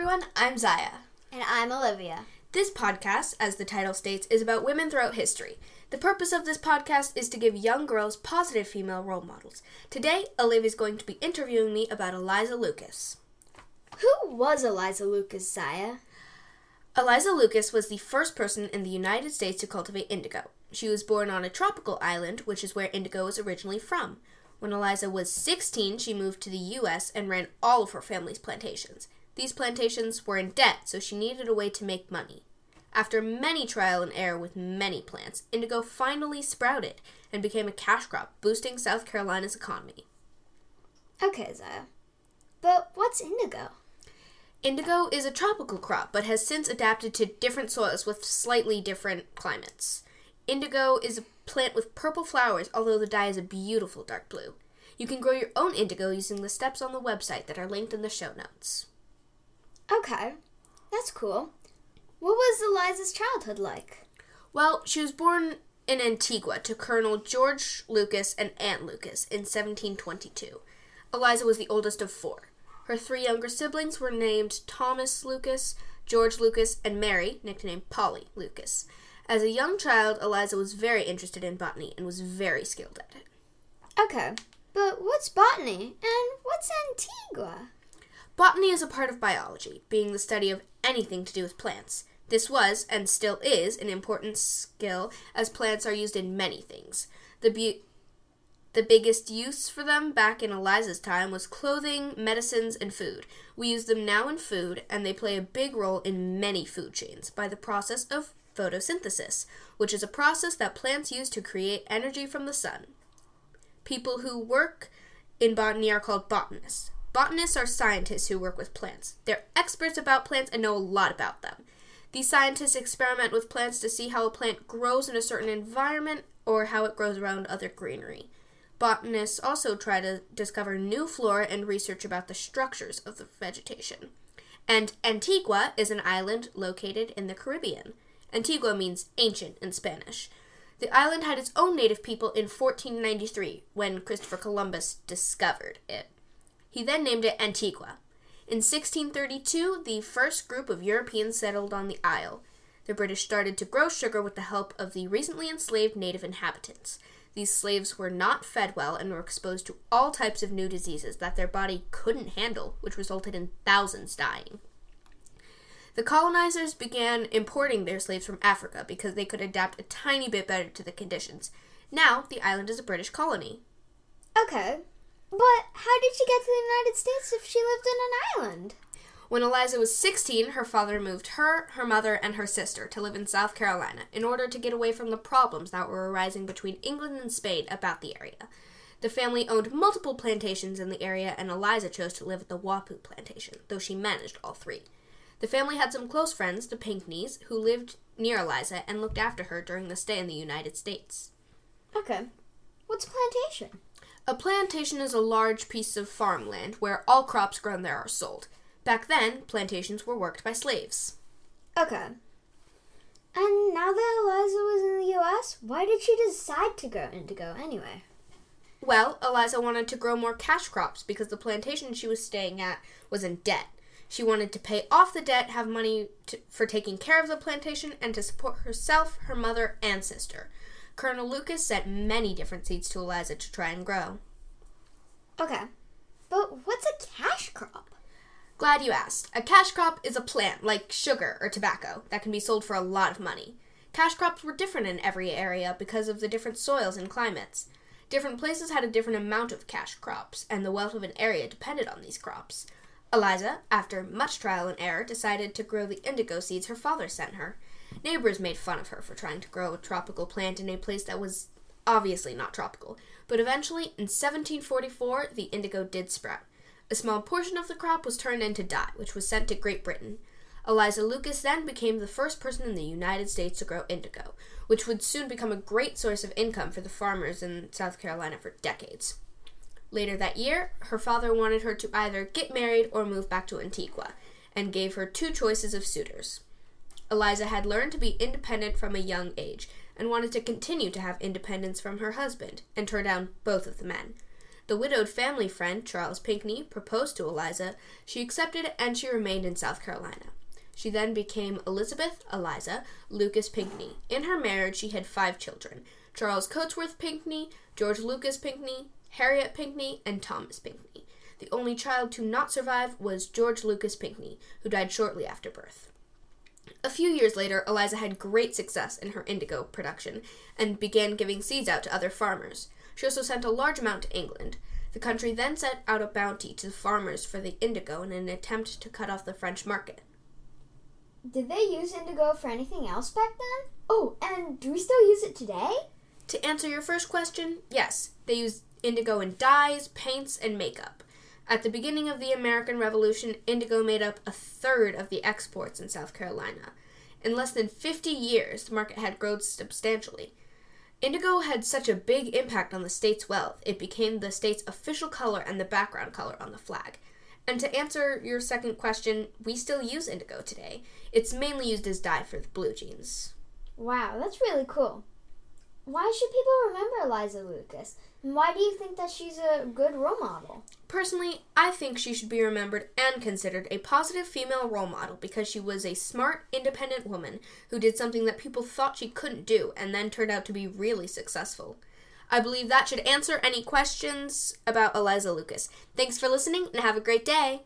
everyone, I'm Zaya. And I'm Olivia. This podcast, as the title states, is about women throughout history. The purpose of this podcast is to give young girls positive female role models. Today, Olivia is going to be interviewing me about Eliza Lucas. Who was Eliza Lucas, Zaya? Eliza Lucas was the first person in the United States to cultivate indigo. She was born on a tropical island, which is where indigo was originally from. When Eliza was 16, she moved to the U.S. and ran all of her family's plantations. These plantations were in debt, so she needed a way to make money. After many trial and error with many plants, indigo finally sprouted and became a cash crop, boosting South Carolina's economy. Okay, Zaya. But what's indigo? Indigo is a tropical crop, but has since adapted to different soils with slightly different climates. Indigo is a plant with purple flowers, although the dye is a beautiful dark blue. You can grow your own indigo using the steps on the website that are linked in the show notes. Okay, that's cool. What was Eliza's childhood like? Well, she was born in Antigua to Colonel George Lucas and Ann Lucas in 1722. Eliza was the oldest of four. Her three younger siblings were named Thomas Lucas, George Lucas, and Mary, nicknamed Polly Lucas. As a young child, Eliza was very interested in botany and was very skilled at it. Okay, but what's botany and what's Antigua? Botany is a part of biology, being the study of anything to do with plants. This was, and still is, an important skill as plants are used in many things. The, bu- the biggest use for them back in Eliza's time was clothing, medicines, and food. We use them now in food, and they play a big role in many food chains by the process of photosynthesis, which is a process that plants use to create energy from the sun. People who work in botany are called botanists. Botanists are scientists who work with plants. They're experts about plants and know a lot about them. These scientists experiment with plants to see how a plant grows in a certain environment or how it grows around other greenery. Botanists also try to discover new flora and research about the structures of the vegetation. And Antigua is an island located in the Caribbean. Antigua means ancient in Spanish. The island had its own native people in 1493 when Christopher Columbus discovered it. He then named it Antigua. In 1632, the first group of Europeans settled on the isle. The British started to grow sugar with the help of the recently enslaved native inhabitants. These slaves were not fed well and were exposed to all types of new diseases that their body couldn't handle, which resulted in thousands dying. The colonizers began importing their slaves from Africa because they could adapt a tiny bit better to the conditions. Now, the island is a British colony. Okay, but how did she get to the United States if she lived in an island? When Eliza was 16, her father moved her, her mother, and her sister to live in South Carolina in order to get away from the problems that were arising between England and Spain about the area. The family owned multiple plantations in the area, and Eliza chose to live at the Wappoo plantation, though she managed all three. The family had some close friends, the Pinckneys, who lived near Eliza and looked after her during the stay in the United States. Okay. What's a plantation? A plantation is a large piece of farmland where all crops grown there are sold. Back then, plantations were worked by slaves. Okay. And now that Eliza was in the US, why did she decide to grow indigo anyway? Well, Eliza wanted to grow more cash crops because the plantation she was staying at was in debt. She wanted to pay off the debt, have money to, for taking care of the plantation, and to support herself, her mother, and sister. Colonel Lucas sent many different seeds to Eliza to try and grow. Okay. But what's a cash crop? Glad you asked. A cash crop is a plant, like sugar or tobacco, that can be sold for a lot of money. Cash crops were different in every area because of the different soils and climates. Different places had a different amount of cash crops, and the wealth of an area depended on these crops. Eliza, after much trial and error, decided to grow the indigo seeds her father sent her. Neighbors made fun of her for trying to grow a tropical plant in a place that was obviously not tropical, but eventually, in 1744, the indigo did sprout. A small portion of the crop was turned into dye, which was sent to Great Britain. Eliza Lucas then became the first person in the United States to grow indigo, which would soon become a great source of income for the farmers in South Carolina for decades. Later that year, her father wanted her to either get married or move back to Antigua, and gave her two choices of suitors. Eliza had learned to be independent from a young age and wanted to continue to have independence from her husband, and turn down both of the men. the widowed family friend, Charles Pinckney, proposed to Eliza. She accepted and she remained in South Carolina. She then became Elizabeth Eliza Lucas Pinckney. In her marriage, she had five children Charles Cotesworth Pinckney, George Lucas Pinckney, Harriet Pinckney, and Thomas Pinckney. The only child to not survive was George Lucas Pinckney, who died shortly after birth. A few years later, Eliza had great success in her indigo production and began giving seeds out to other farmers. She also sent a large amount to England. The country then set out a bounty to the farmers for the indigo in an attempt to cut off the French market. Did they use indigo for anything else back then? Oh, and do we still use it today? To answer your first question, yes, they use indigo in dyes, paints, and makeup. At the beginning of the American Revolution, indigo made up a third of the exports in South Carolina. In less than 50 years, the market had grown substantially. Indigo had such a big impact on the state's wealth, it became the state's official color and the background color on the flag. And to answer your second question, we still use indigo today. It's mainly used as dye for the blue jeans. Wow, that's really cool. Why should people remember Eliza Lucas? And why do you think that she's a good role model? Personally, I think she should be remembered and considered a positive female role model because she was a smart, independent woman who did something that people thought she couldn't do and then turned out to be really successful. I believe that should answer any questions about Eliza Lucas. Thanks for listening and have a great day.